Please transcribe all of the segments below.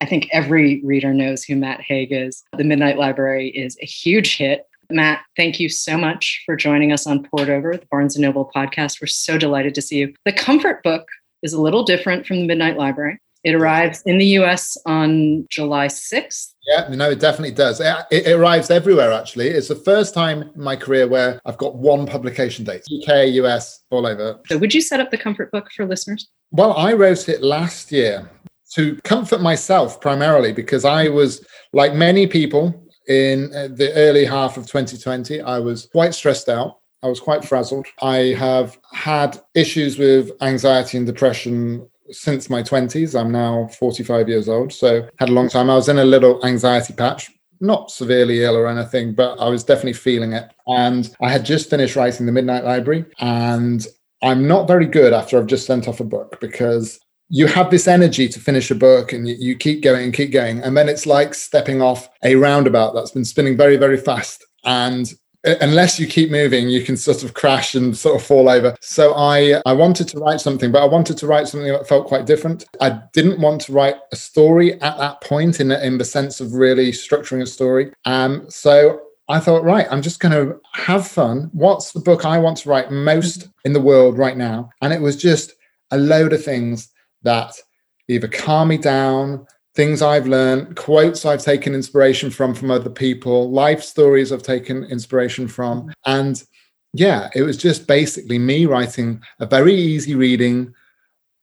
I think every reader knows who Matt Haig is. The Midnight Library is a huge hit. Matt, thank you so much for joining us on Poured Over, the Barnes and Noble podcast. We're so delighted to see you. The Comfort Book is a little different from the Midnight Library. It arrives in the US on July 6th. Yeah, no, it definitely does. Uh, it, it, arrives everywhere, actually. It's the first time in my career where I've got one publication date UK, US, all over. So, would you set up the comfort book for listeners? Well, I wrote it last year to comfort myself primarily because I was, like many people in uh, the early half of 2020, I was quite stressed out. I was quite frazzled. I have had issues with anxiety and depression since my 20s. I'm now 45 years old, so had a long time. I was in a little anxiety patch, not severely ill or anything, but I was definitely feeling it. And I had just finished writing The Midnight Library, and I'm not very good after I've just sent off a book because you have this energy to finish a book and you, you keep going and keep going. And then it's like stepping off a roundabout that's been spinning very, very fast. And unless you keep moving you can sort of crash and sort of fall over so i i wanted to write something but i wanted to write something that felt quite different i didn't want to write a story at that point in in the sense of really structuring a story um so I thought, right, I'm just going to have fun. What's the book I want to write most in the world right now? And it was just a load of things that either calm me down, things I've learned, quotes I've taken inspiration from from other people, life stories I've taken inspiration from. Mm-hmm. And yeah, it was just basically me writing a very easy reading,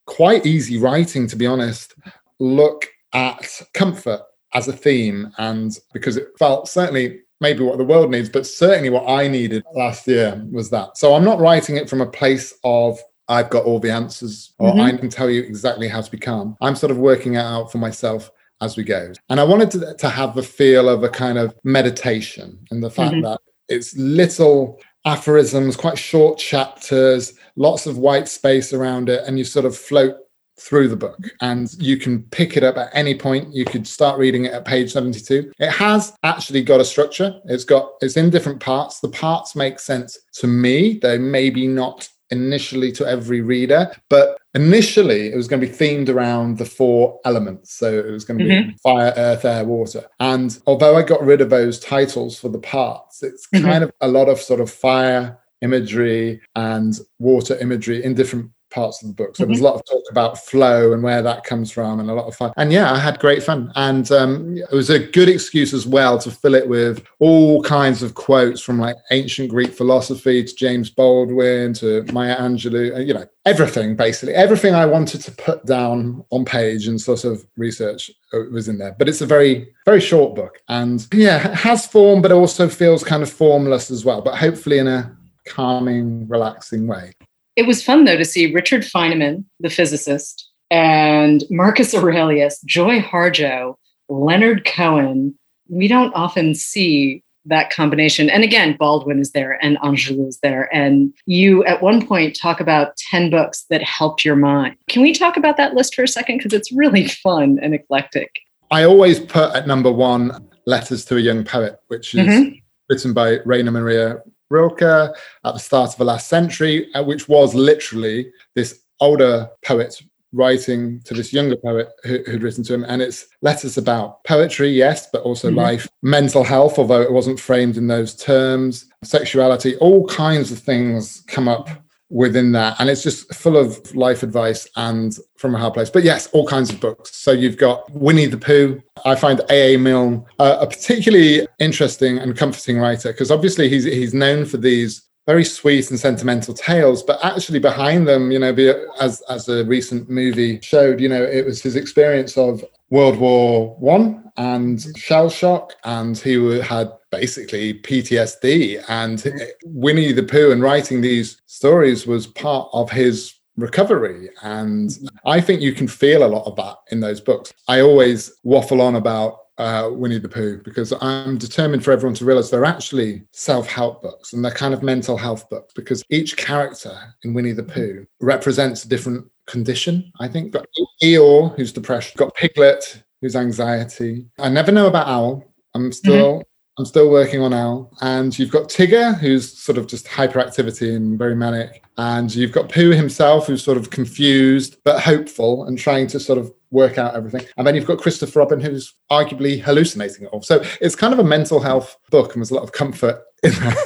quite easy writing, to be honest, look at comfort as a theme. And because it felt certainly maybe what the world needs, but certainly what I needed last year was that. So I'm not writing it from a place of I've got all the answers or mm-hmm. I can tell you exactly how to be calm. I'm sort of working it out for myself as we go. And I wanted to, to have the feel of a kind of meditation and the fact mm-hmm. that it's little aphorisms, quite short chapters, lots of white space around it, and you sort of float through the book and you can pick it up at any point you could start reading it at page 72 it has actually got a structure it's got it's in different parts the parts make sense to me they maybe not initially to every reader, but initially it was going to be themed around the four elements. So it was going to be mm-hmm. fire, earth, air, water. And although I got rid of those titles for the parts, it's mm-hmm. kind of a lot of sort of fire imagery and water imagery in different parts of the book. So mm-hmm. there's a lot of talk about flow and where that comes from and a lot of fun. And yeah, I had great fun. And um, it was a good excuse as well to fill it with all kinds of quotes from like ancient Greek philosophy to James Baldwin to Maya Angelou, uh, you know, everything basically. Everything I wanted to put down on page and sort of research uh, was in there. But it's a very, very short book. And yeah, it has form, but also feels kind of formless as well, but hopefully in a calming, relaxing way. It was fun though to see Richard Feynman, the physicist, and Marcus Aurelius, Joy Harjo, Leonard Cohen. We don't often see that combination. And again, Baldwin is there and Angelou is there. And you at one point talk about 10 books that helped your mind. Can we talk about that list for a second? Because it's really fun and eclectic. I always put at number one Letters to a Young Poet, which is mm-hmm. written by Rainer Maria Rilke at the start of the last century, uh, which was literally this older poet writing to this younger poet who, who'd written to him. And it's letters about poetry, yes, but also mm-hmm. life, mental health, although it wasn't framed in those terms, sexuality, all kinds of things come up within that. And it's just full of life advice and from a hard place. But yes, all kinds of books. So you've got Winnie the Pooh. I find A.A. Milne uh, a particularly interesting and comforting writer because obviously he's he's known for these very sweet and sentimental tales, but actually behind them, you know, as as a recent movie showed, you know, it was his experience of World War One and shell shock, and he had basically PTSD. And Winnie the Pooh and writing these stories was part of his recovery. And I think you can feel a lot of that in those books. I always waffle on about uh, Winnie the Pooh because I'm determined for everyone to realize they're actually self help books and they're kind of mental health books because each character in Winnie the Pooh represents a different condition. I think got Eeyore, who's depression, got Piglet, who's anxiety. I never know about Owl. I'm still. Mm-hmm. I'm still working on Owl. And you've got Tigger, who's sort of just hyperactivity and very manic. And you've got Pooh himself, who's sort of confused but hopeful and trying to sort of work out everything. And then you've got Christopher Robin, who's arguably hallucinating it all. So it's kind of a mental health book, and there's a lot of comfort in that.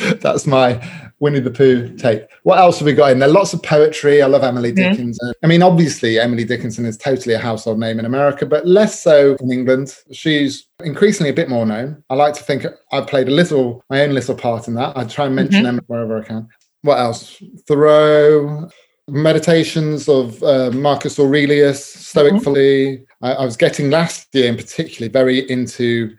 That's my Winnie the Pooh take. What else have we got in there? Lots of poetry. I love Emily mm-hmm. Dickinson. I mean, obviously, Emily Dickinson is totally a household name in America, but less so in England. She's increasingly a bit more known. I like to think I've played a little, my own little part in that. I try and mention mm-hmm. them wherever I can. What else? Thoreau, meditations of uh, Marcus Aurelius, Stoically. Mm-hmm. I, I was getting last year in particularly very into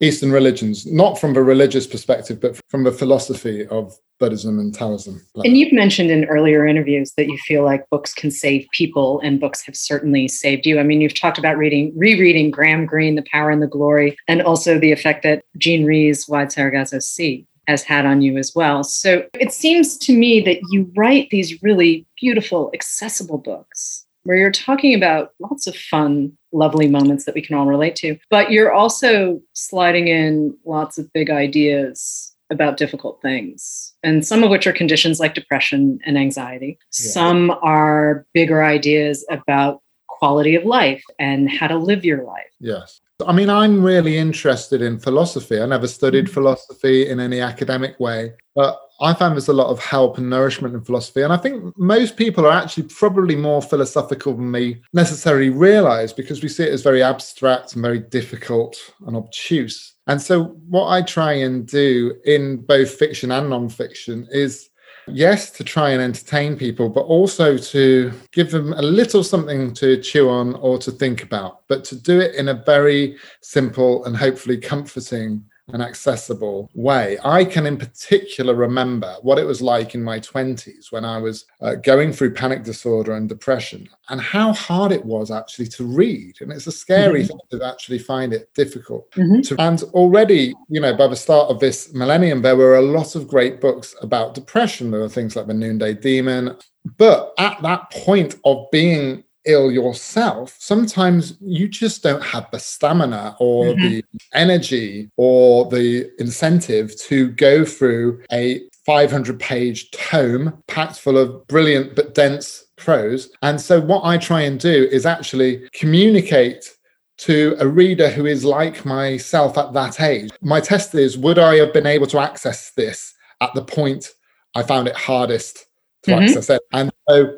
Eastern religions, not from a religious perspective, but from the philosophy of Buddhism and Taoism. And you've mentioned in earlier interviews that you feel like books can save people, and books have certainly saved you. I mean, you've talked about reading, rereading Graham Greene, The Power and the Glory, and also the effect that Jean Rhys' Wide Sargasso Sea has had on you as well. So it seems to me that you write these really beautiful, accessible books where you're talking about lots of fun, lovely moments that we can all relate to, but you're also sliding in lots of big ideas about difficult things, and some of which are conditions like depression and anxiety. Yeah. Some are bigger ideas about quality of life and how to live your life. Yes. I mean, I'm really interested in philosophy. I never studied mm-hmm. philosophy in any academic way, but I find there's a lot of help and nourishment in philosophy. And I think most people are actually probably more philosophical than they necessarily realize because we see it as very abstract and very difficult and obtuse. And so, what I try and do in both fiction and nonfiction is yes, to try and entertain people, but also to give them a little something to chew on or to think about, but to do it in a very simple and hopefully comforting an accessible way. I can, in particular, remember what it was like in my 20s when I was uh, going through panic disorder and depression and how hard it was actually to read. And it's a scary mm-hmm. thing to actually find it difficult. Mm-hmm. To, and already, you know, by the start of this millennium, there were a lot of great books about depression. There were things like The Noonday Demon. But at that point of being ill yourself, sometimes you just don't have the stamina or mm-hmm. the energy or the incentive to go through a 500 page tome packed full of brilliant but dense prose. And so, what I try and do is actually communicate to a reader who is like myself at that age. My test is would I have been able to access this at the point I found it hardest to mm-hmm. access it? And so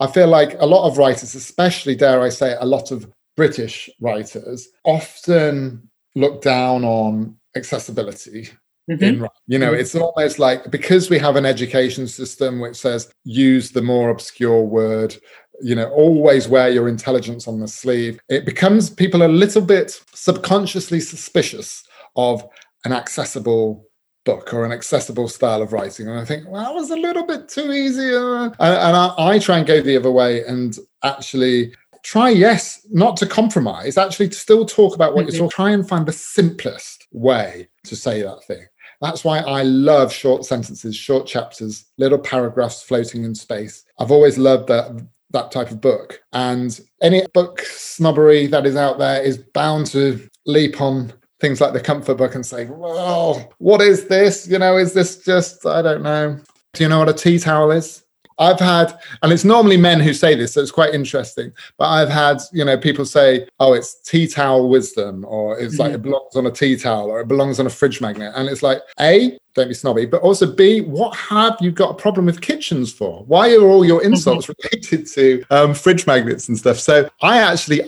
I feel like a lot of writers, especially dare I say, a lot of British writers, often look down on accessibility. Mm-hmm. In, you know, mm-hmm. it's almost like because we have an education system which says use the more obscure word, you know, always wear your intelligence on the sleeve, it becomes people a little bit subconsciously suspicious of an accessible book or an accessible style of writing. And I think, well, that was a little bit too easy. Uh, and, and I, I try and go the other way and actually try, yes, not to compromise, actually to still talk about what mm-hmm. you're talking, try and find the simplest way to say that thing. That's why I love short sentences, short chapters, little paragraphs floating in space. I've always loved that that type of book. And any book snobbery that is out there is bound to leap on things like the comfort book and say, well, what is this? You know, is this just, I don't know. Do you know what a tea towel is? I've had, and it's normally men who say this, so it's quite interesting. But I've had, you know, people say, "Oh, it's tea towel wisdom," or "It's mm-hmm. like it belongs on a tea towel," or "It belongs on a fridge magnet." And it's like, a, don't be snobby, but also b, what have you got a problem with kitchens for? Why are all your insults mm-hmm. related to um, fridge magnets and stuff? So I actually,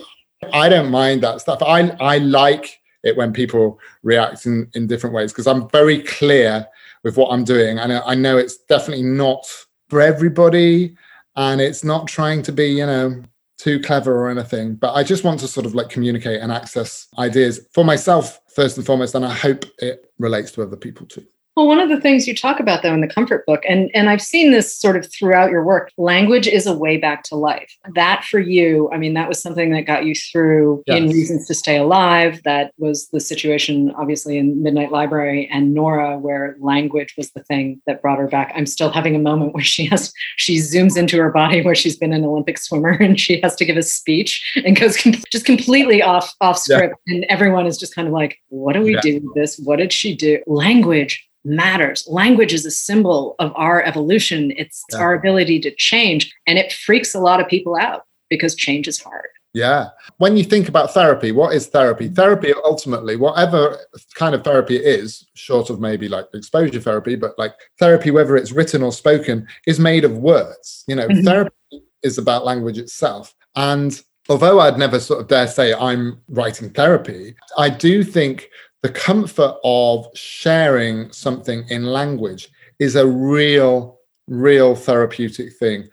I don't mind that stuff. I I like it when people react in, in different ways because I'm very clear with what I'm doing. And I know it's definitely not for everybody and it's not trying to be, you know, too clever or anything. But I just want to sort of like communicate and access ideas for myself first and foremost. And I hope it relates to other people too. Well, one of the things you talk about though in the comfort book, and, and I've seen this sort of throughout your work, language is a way back to life. That for you, I mean, that was something that got you through yes. in Reasons to Stay Alive. That was the situation, obviously, in Midnight Library and Nora, where language was the thing that brought her back. I'm still having a moment where she has she zooms into her body where she's been an Olympic swimmer and she has to give a speech and goes com- just completely off off script. Yeah. And everyone is just kind of like, what do we yeah. do with this? What did she do? Language matters. Language is a symbol of our evolution, it's yeah. our ability to change. And it freaks a lot of people out because change is hard. Yeah. When you think about therapy, what is therapy? Therapy, ultimately, whatever kind of therapy it is, short of maybe like exposure therapy, but like therapy, whether it's written or spoken, is made of words. You know, mm-hmm. therapy is about language itself. And although I'd never sort of dare say I'm writing therapy, I do think the comfort of sharing something in language is a real real therapeutic thing.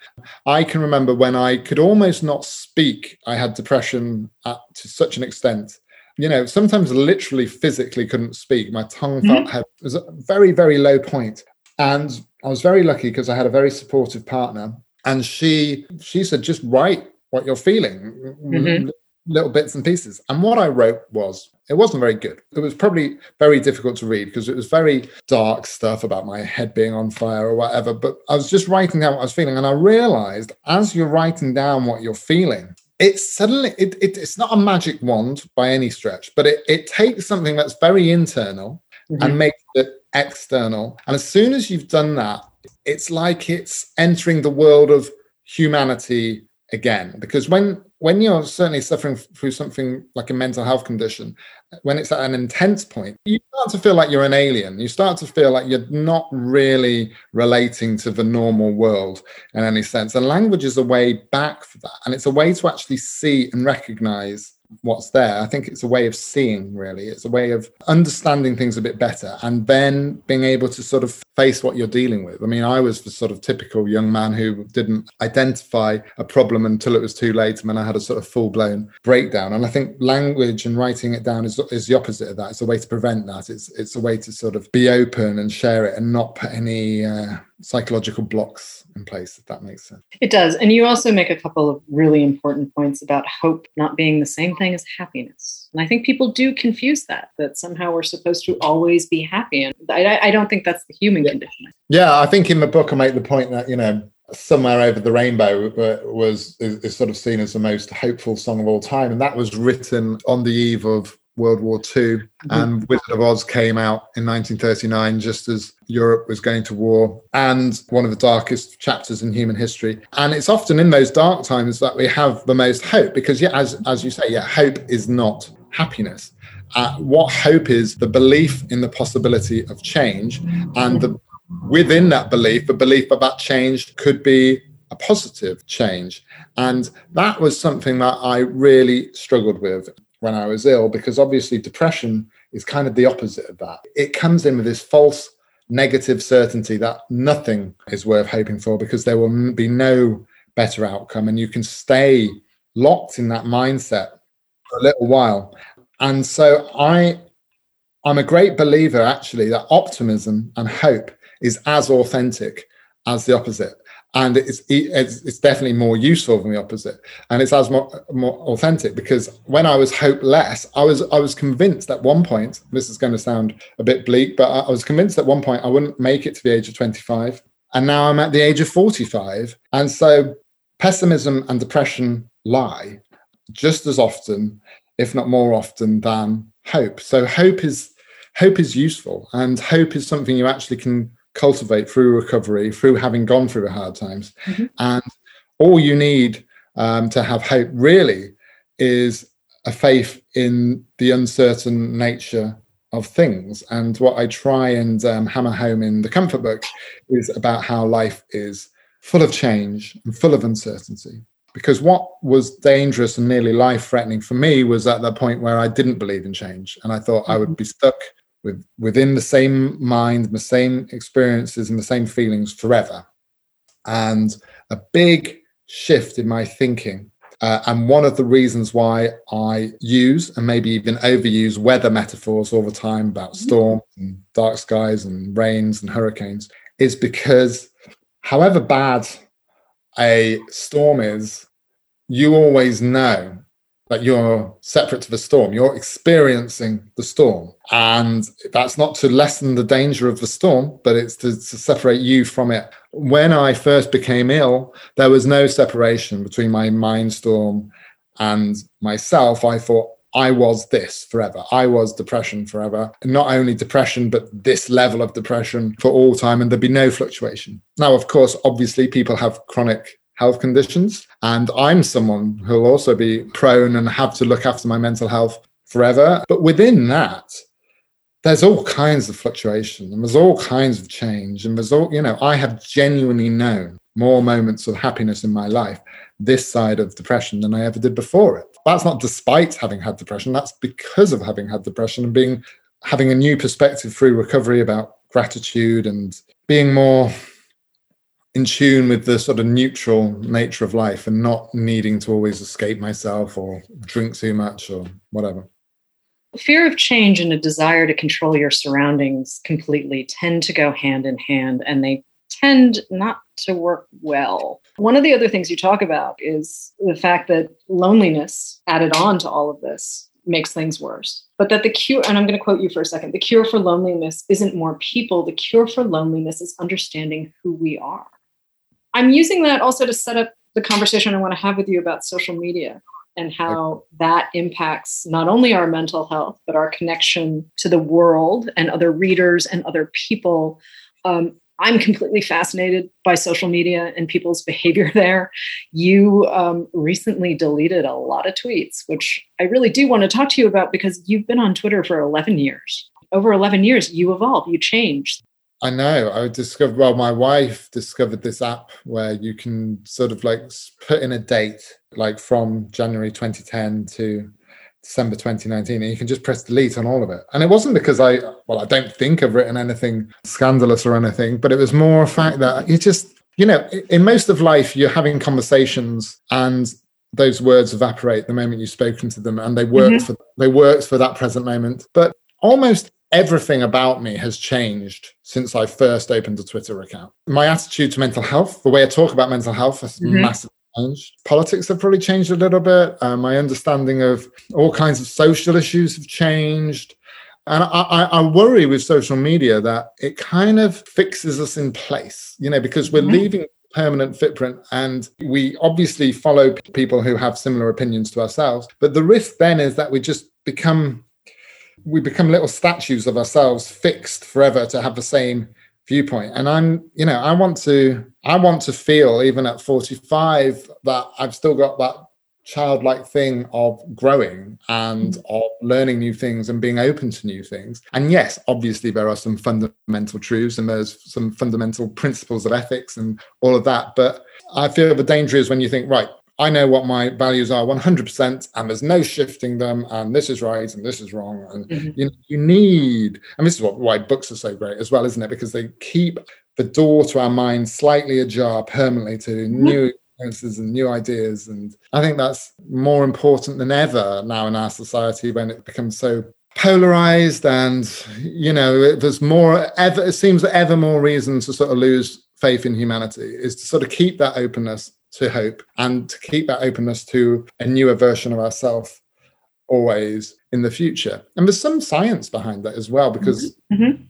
I can remember when i could almost not speak i had depression at, to such an extent. You know sometimes literally physically couldn't speak. My tongue felt mm-hmm. heavy. It was a very very low point. And i was very lucky because i had a very supportive partner. And she she said just write what you're feeling. Mm-hmm. Little bits and pieces and what i wrote was it wasn't very good. It was probably very difficult to read because it was very dark stuff about my head being on fire or whatever. But I was just writing down what I was feeling. And I realized as you're writing down what you're feeling, it's suddenly, it, it, it's not a magic wand by any stretch, but it, it takes something that's very internal mm-hmm. and makes it external. And as soon as you've done that, it's like it's entering the world of humanity again because when when you're certainly suffering through something like a mental health condition when it's at an intense point you start to feel like you're an alien. You start to feel like you're not really relating to the normal world in any sense. And language is a way back for that. And it's a way to actually see and recognize what's there. I think it's a way of seeing, really. It's a way of understanding things a bit better and then being able to sort of face what you're dealing with. I mean, I was the sort of typical young man who didn't identify a problem until it was too late. And then I had a sort of full blown breakdown. And I think language and writing it down is, is the opposite of that. It's a way to prevent that. It's, it's a way to sort of be open and share it and not put any, uh, psychological blocks in place, if that makes sense. It does. And you also make a couple of really important points about hope not being the same thing as happiness. And I think people do confuse that, that somehow we're supposed to always be happy. And I, I don't think that's the human yeah. condition. Yeah, I think in the book I make the point that, you know, somewhere over the rainbow uh, was is, is, sort of seen as the most hopeful song of all time and that was written on the eve of World War II, mm-hmm. and Wizard of Oz came out in 1939 just as Europe was going to war, and one of the darkest chapters in human history. And it's often in those dark times that we have the most hope, because yeah, as as you say, yeah, hope is not happiness. Uh, what hope is the belief in the possibility of change, and the within that belief, the belief that that change could be a positive change. And that was something that I really struggled with when I was ill, because obviously depression is kind of the opposite of that. It comes in with this false negative certainty that nothing is worth hoping for because there will be no better outcome. And you can stay locked in that mindset for a little while. And so I I'm a great believer actually that optimism and hope is as authentic as the opposite and it's, it's, it's definitely more useful than the opposite. And it's as more, more authentic because when i was hopeless i was i was convinced at one point this is going to sound a bit bleak but i was convinced at one point i wouldn't make it to the age of 25 and now i'm at the age of 45 and so pessimism and depression lie just as often if not more often than hope. So hope is hope is useful and hope is something you actually can cultivate through recovery, through having gone through the hard times. Mm-hmm. And all you need um, to have hope really is a faith in the uncertain nature of things. And what I try and um, hammer home in the comfort book is about how life is full of change and full of uncertainty. Because what was dangerous and nearly life threatening for me was at the point where I didn't believe in change. And I thought mm-hmm. I would be stuck with within the same mind, the same experiences, and the same feelings forever. And a big shift in my thinking Uh, and one of the reasons why I use and maybe even overuse weather metaphors all the time about mm-hmm. storms and dark skies and rains and hurricanes is because however bad a storm is, you always know that you're separate to the storm. You're experiencing the storm. And that's not to lessen the danger of the storm, but it's to, to, separate you from it. When I first became ill, there was no separation between my mind storm and myself. I thought I was this forever. I was depression forever. Not only depression, but this level of depression for all time, and there'd be no fluctuation. Now, of course, obviously, people have chronic health conditions. And I'm someone who'll also be prone and have to look after my mental health forever. But within that, there's all kinds of fluctuation and there's all kinds of change. And there's all, you know, I have genuinely known more moments of happiness in my life this side of depression than I ever did before it. That's not despite having had depression, that's because of having had depression and being having a new perspective through recovery about gratitude and being more in tune with the sort of neutral nature of life and not needing to always escape myself or drink too much or whatever. Fear of change and a desire to control your surroundings completely tend to go hand in hand and they tend not to work well. One of the other things you talk about is the fact that loneliness added on to all of this makes things worse. But that the cure, and I'm going to quote you for a second the cure for loneliness isn't more people. The cure for loneliness is understanding who we are. I'm using that also to set up the conversation I want to have with you about social media and how that impacts not only our mental health, but our connection to the world and other readers and other people. Um, I'm completely fascinated by social media and people's behavior there. You um, recently deleted a lot of tweets, which I really do want to talk to you about because you've been on Twitter for 11 years. Over 11 years, you evolve, you change. I know. I discovered, well, my wife discovered this app where you can sort of like put in a date, like from January 2010 to December 2019, and you can just press delete on all of it. And it wasn't because I, well, I don't think I've written anything scandalous or anything, but it was more a fact that you just, you know, in most of life, you're having conversations and those words evaporate the moment you've spoken to them and they work mm-hmm. for they worked for that present moment but almost everything about me has changed since I first opened a Twitter account. My attitude to mental health, the way I talk about mental health, has mm-hmm. massively changed. Politics have probably changed a little bit. Uh, my understanding of all kinds of social issues have changed. And I, I, worry with social media that it kind of fixes us in place, you know, because we're mm-hmm. leaving permanent footprint and we obviously follow people who have similar opinions to ourselves. But the risk then is that we just become we become little statues of ourselves fixed forever to have the same viewpoint and i'm you know i want to i want to feel even at 45 that i've still got that childlike thing of growing and mm. of learning new things and being open to new things and yes obviously there are some fundamental truths and there's some fundamental principles of ethics and all of that but i feel the danger is when you think right I know what my values are 100%, and there's no shifting them, and this is right and this is wrong. And mm-hmm. you, you need, and this is what, why books are so great as well, isn't it? Because they keep the door to our mind slightly ajar permanently to mm-hmm. new experiences and new ideas. And I think that's more important than ever now in our society when it becomes so polarized and you know there's more ever it seems that ever more reasons to sort of lose faith in humanity is to sort of keep that openness to hope and to keep that openness to a newer version of ourselves always in the future. And there's some science behind that as well, because mm-hmm. mm-hmm.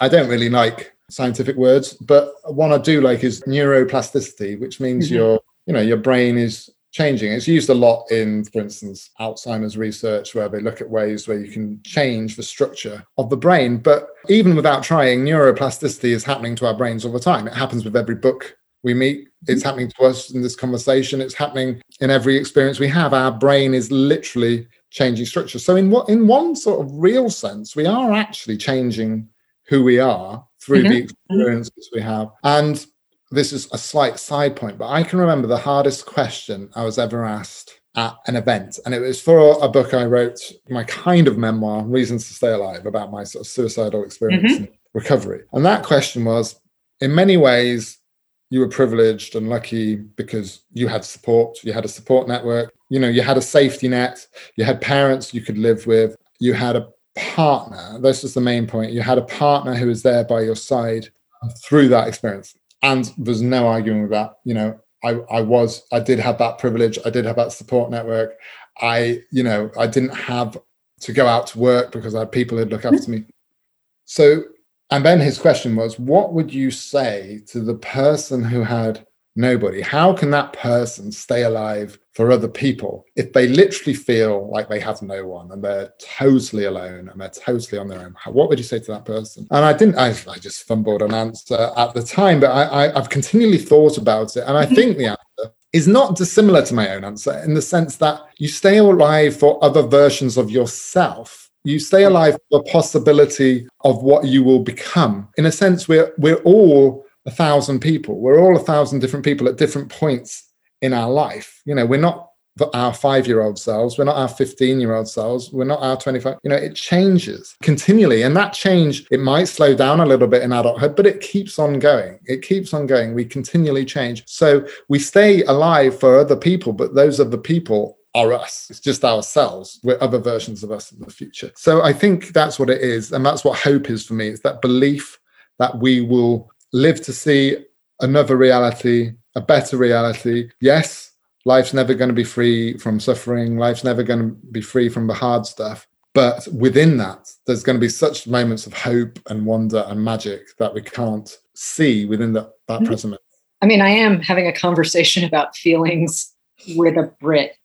I don't really like scientific words, but one I do like is neuroplasticity, which means mm-hmm. your, you know, your brain is changing. It's used a lot in, for instance, Alzheimer's research, where they look at ways where you can change the structure of the brain. But even without trying, neuroplasticity is happening to our brains all the time. It happens with every book we meet. It's mm-hmm. happening to us in this conversation. It's happening in every experience we have. Our brain is literally changing structure. So in what in one sort of real sense, we are actually changing who we are through mm-hmm. the experiences we have. And this is a slight side point, but I can remember the hardest question I was ever asked at an event. And it was for a book I wrote, my kind of memoir, Reasons to Stay Alive, about my sort of suicidal experience mm-hmm. and recovery. And that question was in many ways, you were privileged and lucky because you had support, you had a support network, you know, you had a safety net, you had parents you could live with, you had a partner. This was the main point. You had a partner who was there by your side through that experience. And there's no arguing with that. You know, I, I was, I did have that privilege. I did have that support network. I, you know, I didn't have to go out to work because I had people who'd look after me. So, and then his question was, what would you say to the person who had nobody? How can that person stay alive for other people if they literally feel like they have no one and they're totally alone and they're totally on their own? What would you say to that person? And I didn't, I, I just fumbled an answer at the time, but I, I, I've continually thought about it. And I mm-hmm. think the answer is not dissimilar to my own answer in the sense that you stay alive for other versions of yourself you stay mm-hmm. alive for the possibility of what you will become. In a sense, we're we're all a thousand people. We're all a thousand different people at different points in our life. You know, we're not our five year old selves. We're not our 15 year old selves. We're not our 25. You know, it changes continually. And that change, it might slow down a little bit in adulthood, but it keeps on going. It keeps on going. We continually change. So we stay alive for other people, but those other people are us. It's just ourselves. We're other versions of us in the future. So I think that's what it is. And that's what hope is for me. It's that belief that we will live to see another reality, a better reality. Yes, life's never going to be free from suffering. Life's never going to be free from the hard stuff. But within that, there's going to be such moments of hope and wonder and magic that we can't see within the, that mm-hmm. present. I mean, I am having a conversation about feelings with a Brit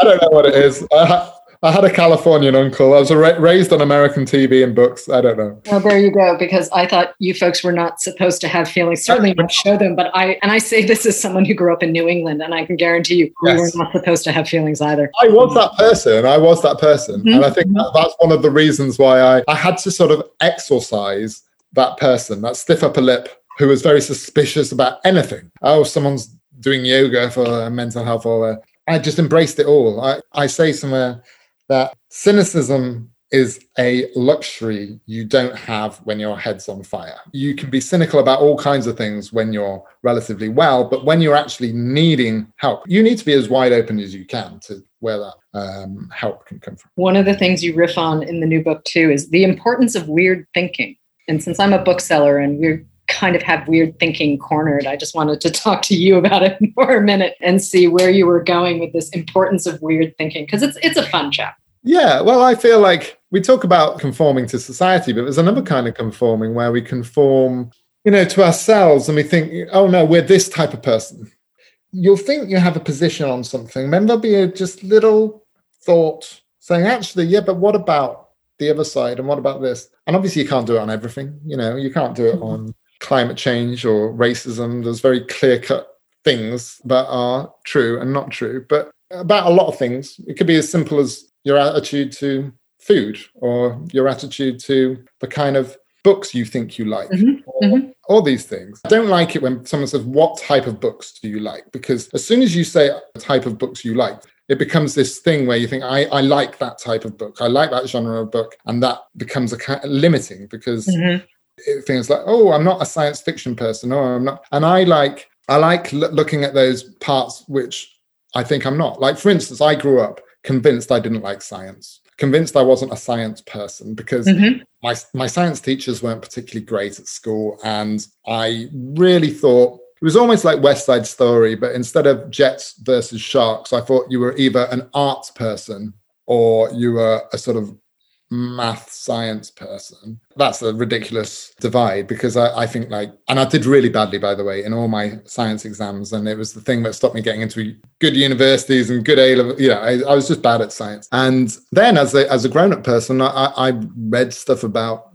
I don't know what it is. I, I had a Californian uncle. I was ra- raised on American TV and books. I don't know. Well, there you go. Because I thought you folks were not supposed to have feelings. Certainly not show them. But I and I say this as someone who grew up in New England, and I can guarantee you, yes. we were not supposed to have feelings either. I was that person. I was that person, mm-hmm. and I think that, that's one of the reasons why I I had to sort of exorcise that person, that stiff upper lip, who was very suspicious about anything. Oh, someone's doing yoga for mental health or I just embraced it all. I, I say somewhere that cynicism is a luxury you don't have when your head's on fire. You can be cynical about all kinds of things when you're relatively well, but when you're actually needing help, you need to be as wide open as you can to where that um, help can come from. One of the things you riff on in the new book, too, is the importance of weird thinking. And since I'm a bookseller and we're kind of have weird thinking cornered. I just wanted to talk to you about it for a minute and see where you were going with this importance of weird thinking because it's it's a fun chapter. Yeah, well, I feel like we talk about conforming to society, but there's another kind of conforming where we conform, you know, to ourselves and we think, oh no, we're this type of person. You'll think you have a position on something, then there'll be a just little thought saying, actually, yeah, but what about the other side and what about this? And obviously, you can't do it on everything. You know, you can't do it on climate change or racism. There's very clear cut things that are true and not true. But about a lot of things, it could be as simple as your attitude to food or your attitude to the kind of books you think you like mm-hmm. Or, mm-hmm. all these things i don't like it when someone says what type of books do you like because as soon as you say a type of books you like it becomes this thing where you think I, I like that type of book i like that genre of book and that becomes a kind of limiting because mm-hmm things like, oh, I'm not a science fiction person, or I'm not. And I like I like l- looking at those parts which I think I'm not. Like for instance, I grew up convinced I didn't like science, convinced I wasn't a science person because mm-hmm. my my science teachers weren't particularly great at school, and I really thought. It was almost like West Side Story, but instead of jets versus sharks, I thought you were either an arts person or you were a sort of math science person. That's a ridiculous divide because I, I, think like, and I did really badly, by the way, in all my science exams. And it was the thing that stopped me getting into good universities and good A level. You know, I, I, was just bad at science. And then as a, as a grown up person, I, I read stuff about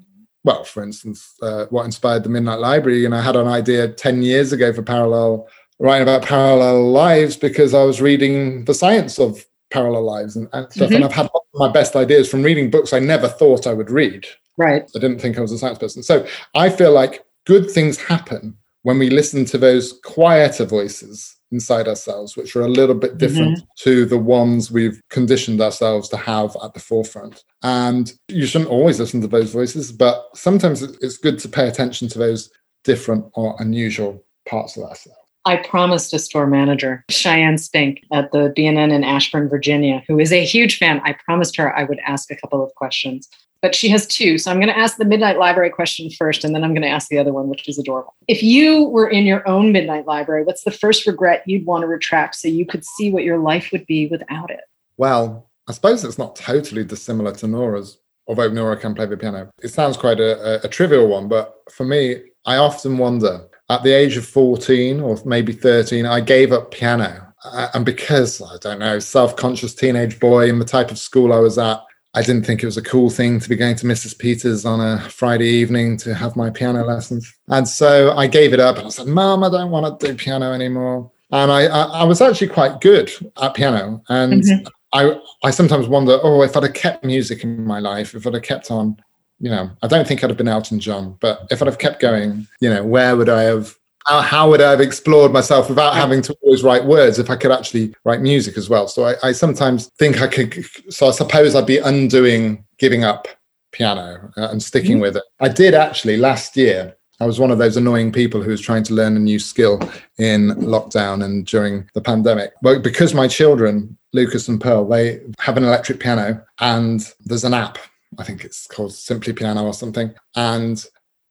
well, for instance, uh, what inspired the Midnight Library. And I had an idea 10 years ago for parallel, writing about parallel lives because I was reading the science of parallel lives and, and stuff. Mm-hmm. And I've had my best ideas from reading books I never thought I would read. Right. I didn't think I was a science person. So I feel like good things happen when we listen to those quieter voices inside ourselves, which are a little bit different mm-hmm. to the ones we've conditioned ourselves to have at the forefront. And you shouldn't always listen to those voices, but sometimes it's good to pay attention to those different or unusual parts of stuff. I promised a store manager, Cheyenne Spink at the B&N in Ashburn, Virginia, who is a huge fan. I promised her I would ask a couple of questions, but she has two. So I'm going to ask the Midnight Library question first, and then I'm going to ask the other one, which is adorable. If you were in your own Midnight Library, what's the first regret you'd want to retract so you could see what your life would be without it? Well, I suppose it's not totally dissimilar to Nora's, although Nora can play the piano. It sounds quite a, a, a trivial one, but for me, I often wonder at the age of 14 or maybe 13, I gave up piano. Uh, and because, I don't know, self conscious teenage boy in the type of school I was at, I didn't think it was a cool thing to be going to Mrs. Peters on a Friday evening to have my piano lessons. And so I gave it up and I said, Mom, I don't want to do piano anymore. And I, I, I was actually quite good at piano. And mm-hmm. I, I sometimes wonder, oh, if I'd have kept music in my life, if I'd have kept on you know, I don't think I'd have been Elton John, but if I'd have kept going, you know, where would I have, how, how would I have explored myself without having to always write words if I could actually write music as well? So I, I sometimes think I could, so I suppose I'd be undoing giving up piano uh, and sticking mm-hmm. with it. I did actually last year. I was one of those annoying people who was trying to learn a new skill in lockdown and during the pandemic. But because my children, Lucas and Pearl, they have an electric piano and there's an app I think it's called Simply Piano or something. And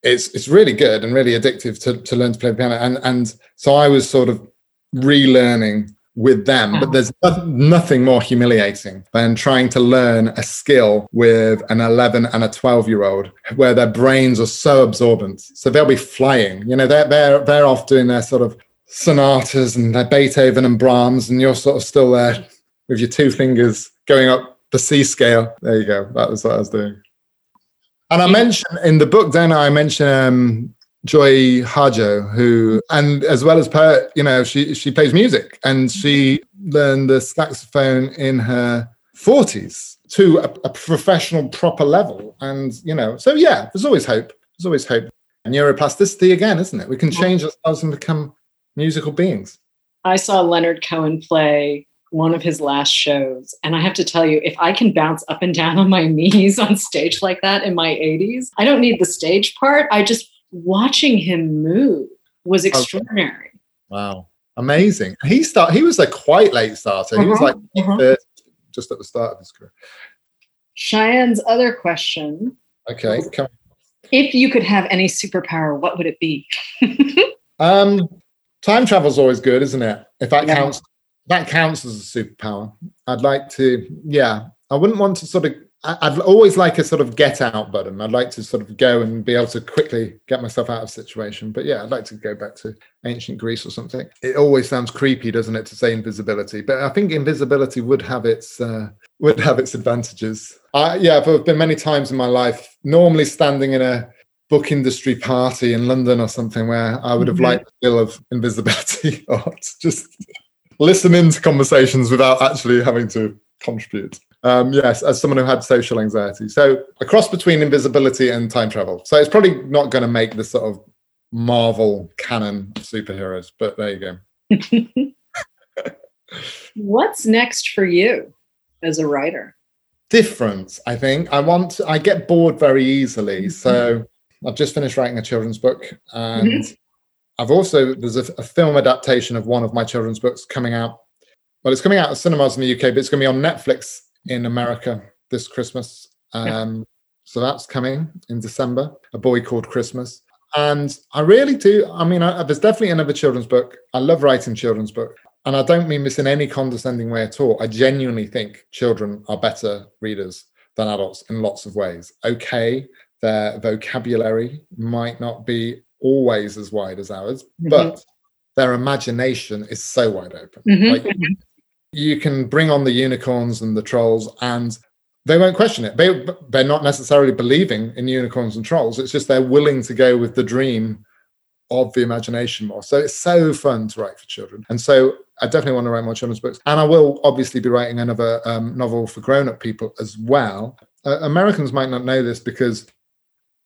it's it's really good and really addictive to, to learn to play piano. And and so I was sort of relearning with them, but mm. there's nothing more humiliating than trying to learn a skill with an 11 and a 12 year old where their brains are so absorbent. So they'll be flying, you know, they're, they're, they're off doing their sort of sonatas and their Beethoven and Brahms, and you're sort of still there with your two fingers going up the C scale. There you go. That was what I was doing. And I mentioned in the book, then I mentioned um, Joy Harjo, who, and as well as per, you know, she she plays music and she learned the saxophone in her forties to a, a, professional, proper level. And you know, so yeah, there's always hope. There's always hope. Neuroplasticity again, isn't it? We can change ourselves and become musical beings. I saw Leonard Cohen play one of his last shows. And I have to tell you, if I can bounce up and down on my knees on stage like that in my 80s, I don't need the stage part. I just watching him move was extraordinary. Okay. Wow. Amazing. He start he was a quite late starter. Uh-huh. He was uh-huh. like uh-huh. just at the start of his career. Cheyenne's other question. Okay. Come. If you could have any superpower, what would it be? um time travel is always good, isn't it? If that yeah. counts that counts as a superpower. I'd like to, yeah, I wouldn't want to sort of, I'd always like a sort of get out button. I'd like to sort of go and be able to quickly get myself out of a situation. But yeah, I'd like to go back to ancient Greece or something. It always sounds creepy, doesn't it, to say invisibility? But I think invisibility would have its uh, would have its advantages. Uh, yeah, there have been many times in my life, normally standing in a book industry party in London or something where I would have mm-hmm. liked the feel of invisibility or just listen into conversations without actually having to contribute. Um, yes, as someone who had social anxiety. So a cross between invisibility and time travel. So it's probably not going to make the sort of Marvel canon of superheroes, but there you go. What's next for you as a writer? Different, I think. I want to, I get bored very easily. So I've just finished writing a children's book and mm-hmm. I've also there's a, a, film adaptation of one of my children's books coming out. Well, it's coming out at cinemas in the UK, but it's going to be on Netflix in America this Christmas. Um, yeah. So that's coming in December. A boy called Christmas, and I really do. I mean, I, there's definitely another children's book. I love writing children's book, and I don't mean this in any condescending way at all. I genuinely think children are better readers than adults in lots of ways. Okay, their vocabulary might not be always as wide as ours, mm-hmm. but their imagination is so wide open. Mm-hmm. Like, mm-hmm. you can bring on the unicorns and the trolls and they won't question it. They they're not necessarily believing in unicorns and trolls. It's just they're willing to go with the dream of the imagination more. So it's so fun to write for children. And so I definitely want to write more children's books. And I will obviously be writing another um, novel for grown-up people as well. Uh, Americans might not know this because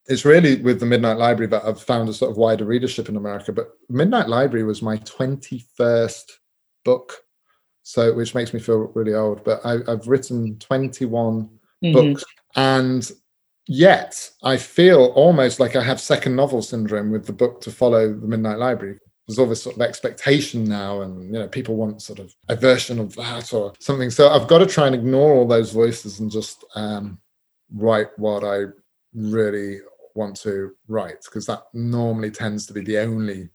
it's really with the Midnight Library that I've found a sort of wider readership in America. But Midnight Library was my 21st book, so which makes me feel really old. But I, have written 21 mm-hmm. books, and yet I feel almost like I have second novel syndrome with the book to follow the Midnight Library. there's all this sort of expectation now and you know people want sort of a version of that or something so i've got to try and ignore all those voices and just um, write what i really want to write because that normally tends to be the only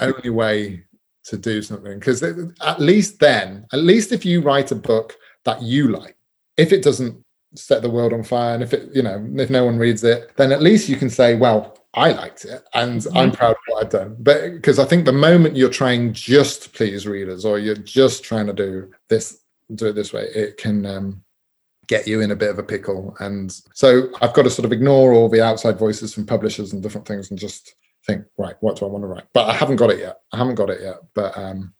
only way to do something because at least then at least if you write a book that you like if it doesn't set the world on fire and if it you know if no one reads it then at least you can say well i liked it and mm-hmm. i'm proud of what i've done but because i think the moment you're trying just to please readers or you're just trying to do this do it this way it can um, get you in a bit of a pickle and so i've got to sort of ignore all the outside voices from publishers and different things and just think right what do i want to write but i haven't got it yet i haven't got it yet but um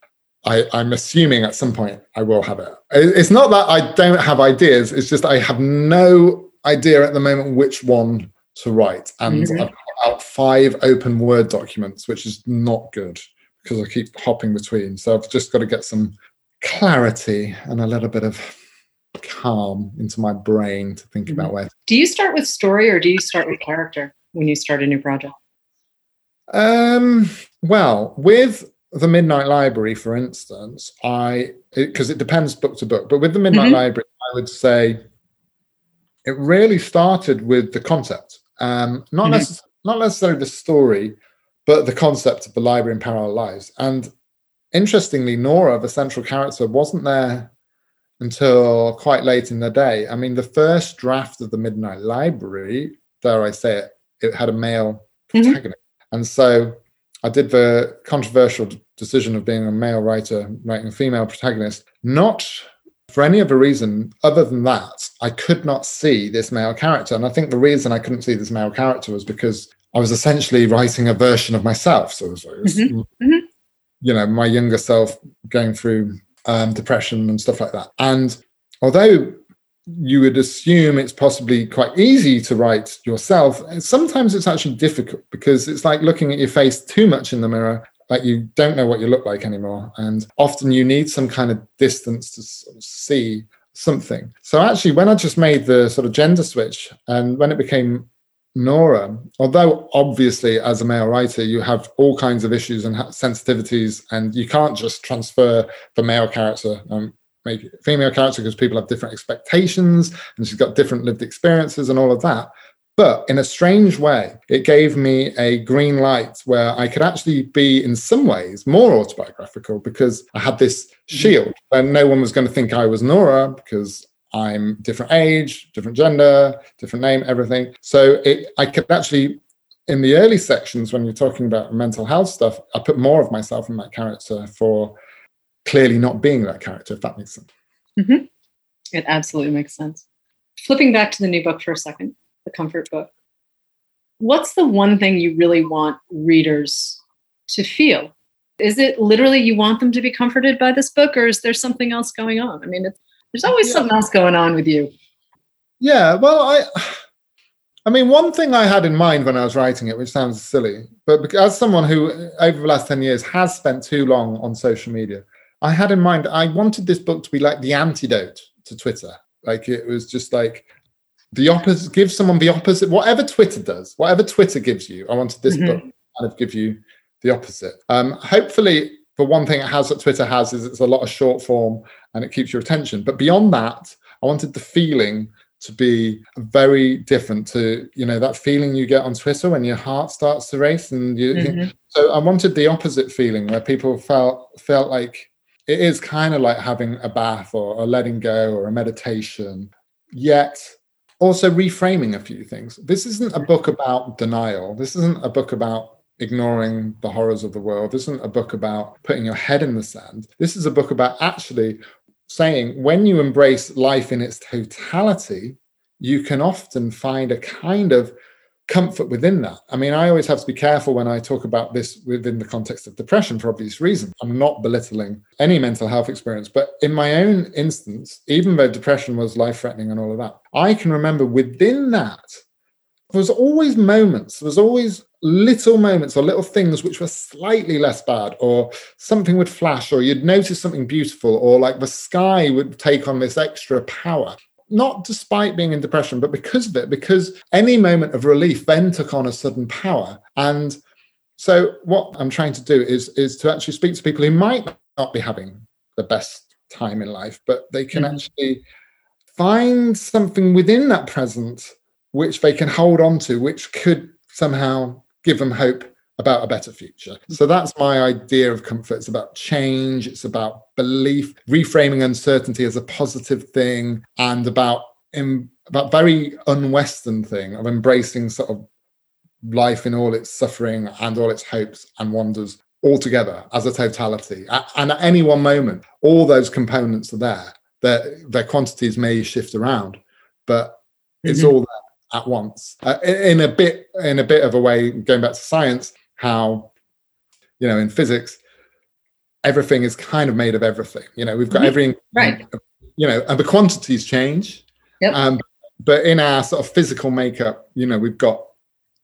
I, I'm assuming at some point I will have it. It's not that I don't have ideas, it's just I have no idea at the moment which one to write. And mm-hmm. I've got out five open Word documents, which is not good because I keep hopping between. So I've just got to get some clarity and a little bit of calm into my brain to think mm-hmm. about where. Do you start with story or do you start with character when you start a new project? Um, well, with the Midnight Library, for instance, I because it, it, depends book to book, but with the Midnight mm-hmm. Library, I would say it really started with the concept, um, not mm-hmm. necess- not necessarily the story, but the concept of the library in parallel lives. And interestingly, Nora, the central character, wasn't there until quite late in the day. I mean, the first draft of the Midnight Library, dare I say it, it had a male mm-hmm. protagonist, mm-hmm. and so I did the controversial decision of being a male writer writing a female protagonist, not for any other reason other than that, I could not see this male character. And I think the reason I couldn't see this male character was because I was essentially writing a version of myself. So it was, mm-hmm. you know, my younger self going through um, depression and stuff like that. And although you would assume it's possibly quite easy to write yourself. Sometimes it's actually difficult because it's like looking at your face too much in the mirror. Like you don't know what you look like anymore. And often you need some kind of distance to sort of see something. So actually, when I just made the sort of gender switch and when it became Nora, although obviously as a male writer, you have all kinds of issues and sensitivities, and you can't just transfer the male character. and make it female character because people have different expectations and she's got different lived experiences and all of that. But in a strange way, it gave me a green light where I could actually be, in some ways, more autobiographical because I had this mm-hmm. shield and no one was going to think I was Nora because I'm different age, different gender, different name, everything. So it, I could actually, in the early sections, when you're talking about mental health stuff, I put more of myself in that character for clearly not being that character, if that makes sense. Mm-hmm. It absolutely makes sense. Flipping back to the new book for a second, the comfort book. What's the one thing you really want readers to feel? Is it literally you want them to be comforted by this book, or is there something else going on? I mean, there's always yeah. something else going on with you. Yeah, well, I, I mean, one thing I had in mind when I was writing it, which sounds silly, but as someone who over the last ten years has spent too long on social media, I had in mind, I wanted this book to be like the antidote to Twitter. Like it was just like the opposite, give someone the opposite, whatever Twitter does, whatever Twitter gives you, I wanted this mm-hmm. book kind of give you the opposite. Um, hopefully, the one thing it has that Twitter has is it's a lot of short form and it keeps your attention. But beyond that, I wanted the feeling to be very different to you know that feeling you get on Twitter when your heart starts to race and you. Mm-hmm. So I wanted the opposite feeling where people felt felt like it is kind of like having a bath or a letting go or a meditation, yet also reframing a few things. This isn't a book about denial. This isn't a book about ignoring the horrors of the world. This isn't a book about putting your head in the sand. This is a book about actually saying when you embrace life in its totality, you can often find a kind of comfort within that. I mean, I always have to be careful when I talk about this within the context of depression for obvious reasons. I'm not belittling any mental health experience, but in my own instance, even though depression was life threatening and all of that, I can remember within that, there was always moments, there was always little moments or little things which were slightly less bad, or something would flash, or you'd notice something beautiful, or like the sky would take on this extra power not despite being in depression, but because of it, because any moment of relief then took on a sudden power. And So what I'm trying to do is is to actually speak to people who might not be having the best time in life, but they can mm-hmm. actually find something within that present which they can hold on to, which could somehow give them hope about a better future. So that's my idea of comfort. It's about change, it's about belief, reframing uncertainty as a positive thing, and about in, about very unwestern thing of embracing sort of life in all its suffering and all its hopes and wonders all together as a totality. And at any one moment, all those components are there. Their, their quantities may shift around, but it's mm-hmm. all there at once. Uh, in a bit, in a bit of a way, going back to science, how you know in physics, everything is kind of made of everything. You know, we've got mm-hmm. everything, right? You know, and the quantities change. Yep. Um, but in our sort of physical makeup, you know, we've got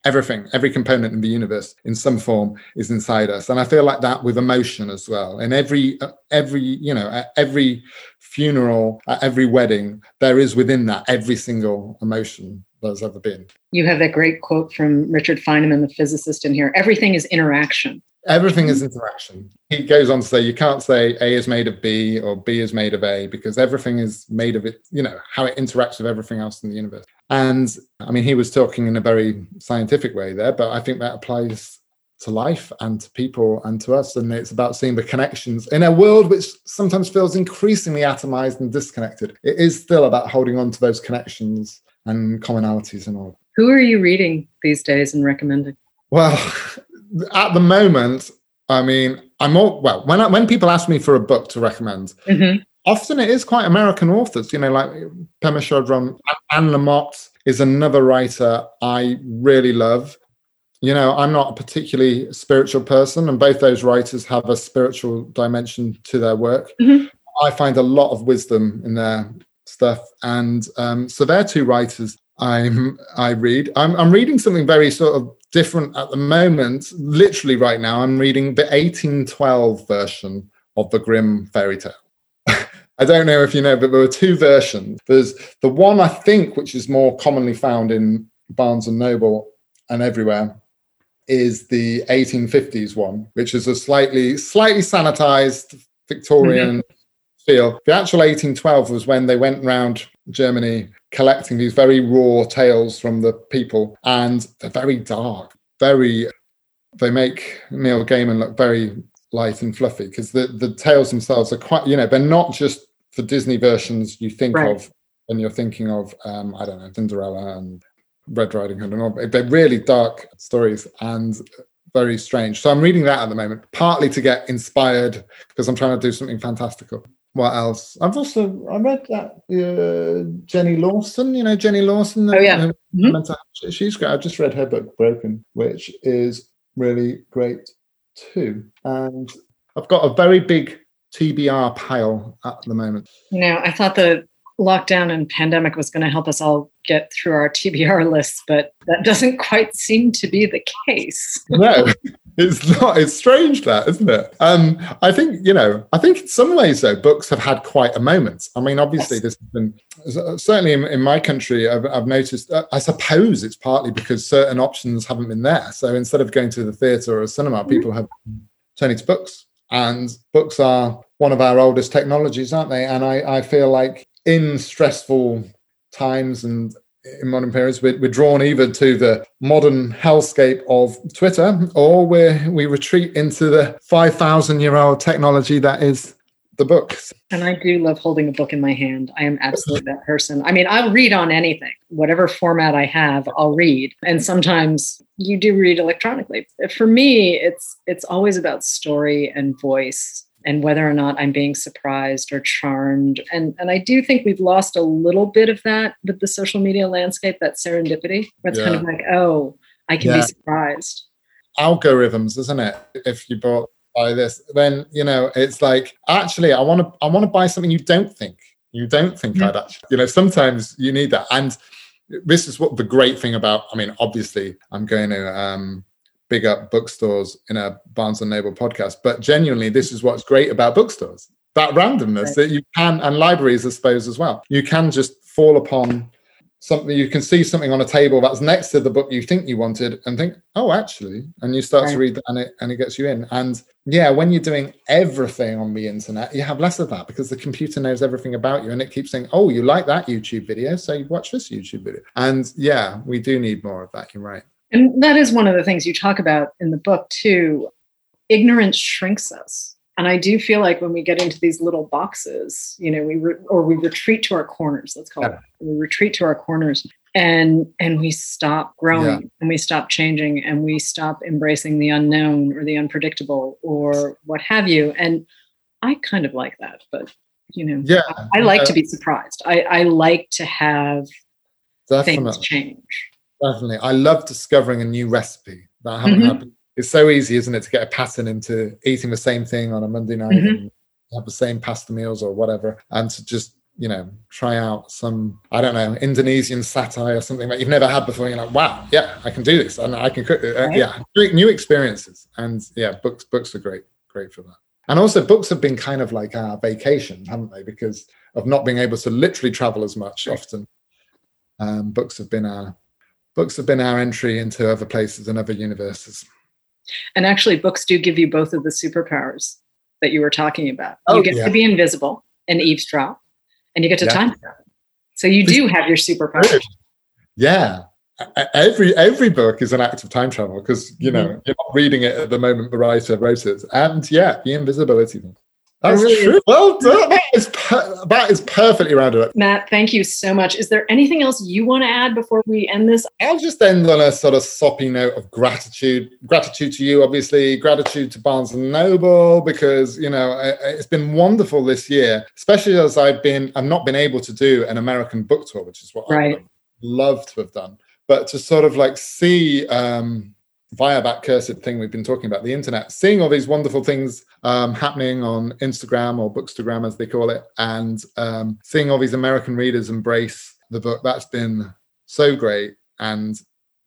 everything every component in the universe in some form is inside us and i feel like that with emotion as well and every uh, every you know at every funeral at every wedding there is within that every single emotion there's ever been you have that great quote from richard feynman the physicist in here everything is interaction Everything is interaction. He goes on to say you can't say A is made of B or B is made of A because everything is made of it, you know, how it interacts with everything else in the universe. And I mean, he was talking in a very scientific way there, but I think that applies to life and to people and to us. And it's about seeing the connections in a world which sometimes feels increasingly atomized and disconnected. It is still about holding on to those connections and commonalities and all. Who are you reading these days and recommending? Well, at the moment, I mean, I'm all well. When I, when people ask me for a book to recommend, mm-hmm. often it is quite American authors. You know, like Pema Chodron, Anne Lamott is another writer I really love. You know, I'm not a particularly spiritual person, and both those writers have a spiritual dimension to their work. Mm-hmm. I find a lot of wisdom in their stuff, and um, so they're two writers I'm I read. I'm I'm reading something very sort of different at the moment. Literally right now, I'm reading the 1812 version of the Grimm fairy tale. I don't know if you know, but there were two versions. There's the one I think, which is more commonly found in Barnes and Noble and everywhere, is the 1850s one, which is a slightly slightly sanitized Victorian mm-hmm. Feel. The actual 1812 was when they went around Germany collecting these very raw tales from the people, and they're very dark, very. They make Neil Gaiman look very light and fluffy because the the tales themselves are quite. You know, they're not just the Disney versions you think right. of when you're thinking of um, I don't know Cinderella and Red Riding Hood and all. They're really dark stories and very strange. So I'm reading that at the moment, partly to get inspired because I'm trying to do something fantastical what else? I've also I read that uh, Jenny Lawson. You know Jenny Lawson. Oh yeah, mm-hmm. she's great. I've just read her book Broken, which is really great too. And I've got a very big TBR pile at the moment. You know, I thought the lockdown and pandemic was going to help us all get through our TBR lists, but that doesn't quite seem to be the case. no, it's not. It's strange that, isn't it? Um, I think you know. I think in some ways, though, books have had quite a moment. I mean, obviously, yes. this has been certainly in, in my country. I've, I've noticed. Uh, I suppose it's partly because certain options haven't been there. So instead of going to the theatre or a cinema, mm-hmm. people have turned to books, and books are one of our oldest technologies, aren't they? And I, I feel like in stressful times and in modern periods, we're, we're, drawn either to the modern hellscape of Twitter or we we retreat into the 5,000 year old technology that is the books. And I do love holding a book in my hand. I am absolutely that person. I mean, I'll read on anything, whatever format I have, I'll read. And sometimes you do read electronically. For me, it's it's always about story and voice and whether or not I'm being surprised or charmed. And, and I do think we've lost a little bit of that with the social media landscape, that serendipity, where it's yeah. kind of like, oh, I can yeah. be surprised. Algorithms, isn't it? If you bought buy this, then you know it's like actually I want to I want to buy something you don't think you don't think yeah. I'd actually. You know, sometimes you need that. And this is what the great thing about. I mean, obviously, I'm going to um, big up bookstores in a Barnes and Noble podcast, but genuinely, this is what's great about bookstores that randomness right. that you can, and libraries, I suppose, as well. You can just fall upon something you can see something on a table that's next to the book you think you wanted and think oh actually and you start right. to read that and it and it gets you in and yeah when you're doing everything on the internet you have less of that because the computer knows everything about you and it keeps saying oh you like that youtube video so you watch this youtube video and yeah we do need more of that you're right and that is one of the things you talk about in the book too. Ignorance shrinks us. And i do feel like when we get into these little boxes you know we re- or we retreat to our corners let's call yeah. it we retreat to our corners and and we stop growing yeah. and we stop changing and we stop embracing the unknown or the unpredictable or what have you. And i kind of like that but you know yeah. I, I like to be surprised. I i like to have Definitely. things change Definitely. I love discovering a new recipe that haven't mm-hmm. happened it's so easy, isn't it, to get a pattern into eating the same thing on a Monday night mm-hmm. and have the same pasta meals or whatever, and to just you know try out some I don't know Indonesian satay or something that you've never had before. You're like, wow, yeah, I can do this, and I can cook. Uh, yeah, great new experiences, and yeah, books books are great, great for that. And also, books have been kind of like our vacation, haven't they? Because of not being able to literally travel as much often. Um, books have been our books have been our entry into other places and other universes. And actually, books do give you both of the superpowers that you were talking about. Oh, you get yeah. to be invisible and eavesdrop, and you get to yeah. time travel. So you do have your superpowers. Yeah. Every every book is an act of time travel because you know mm-hmm. you're not reading it at the moment the writer wrote it, and yeah, the invisibility. That's really true. Well done. That is, per- that is perfectly rounded up. Matt, thank you so much. Is there anything else you want to add before we end this? I'll just end on a sort of soppy note of gratitude. Gratitude to you, obviously. Gratitude to Barnes and Noble because you know it's been wonderful this year, especially as I've been I've not been able to do an American book tour, which is what right. I'd love to have done. But to sort of like see um, via that cursed thing we've been talking about, the internet, seeing all these wonderful things um, happening on Instagram or Bookstagram, as they call it, and um, seeing all these American readers embrace the book, that's been so great and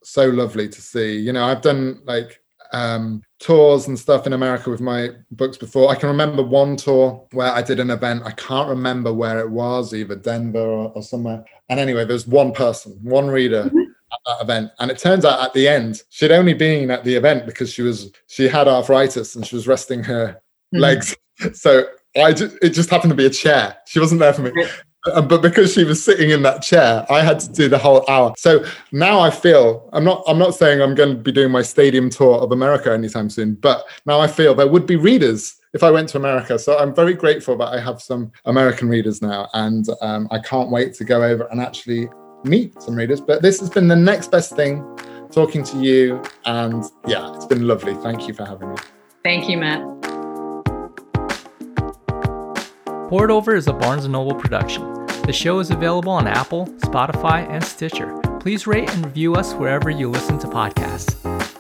so lovely to see. You know, I've done like um, tours and stuff in America with my books before. I can remember one tour where I did an event. I can't remember where it was, either Denver or, or somewhere. And anyway, there's one person, one reader. Mm-hmm that event. And it turns out at the end, she'd only been at the event because she was she had arthritis and she was resting her mm-hmm. legs. So I just, it just happened to be a chair. She wasn't there for me. But because she was sitting in that chair, I had to do the whole hour. So now I feel I'm not I'm not saying I'm going to be doing my stadium tour of America anytime soon, but now I feel there would be readers if I went to America. So I'm very grateful that I have some American readers now, and um, I can't wait to go over and actually meet some readers. But this has been the next best thing talking to you. And yeah, it's been lovely. Thank you for having me. Thank you, Matt. Poured Over is a Barnes & Noble production. The show is available on Apple, Spotify, and Stitcher. Please rate and review us wherever you listen to podcasts.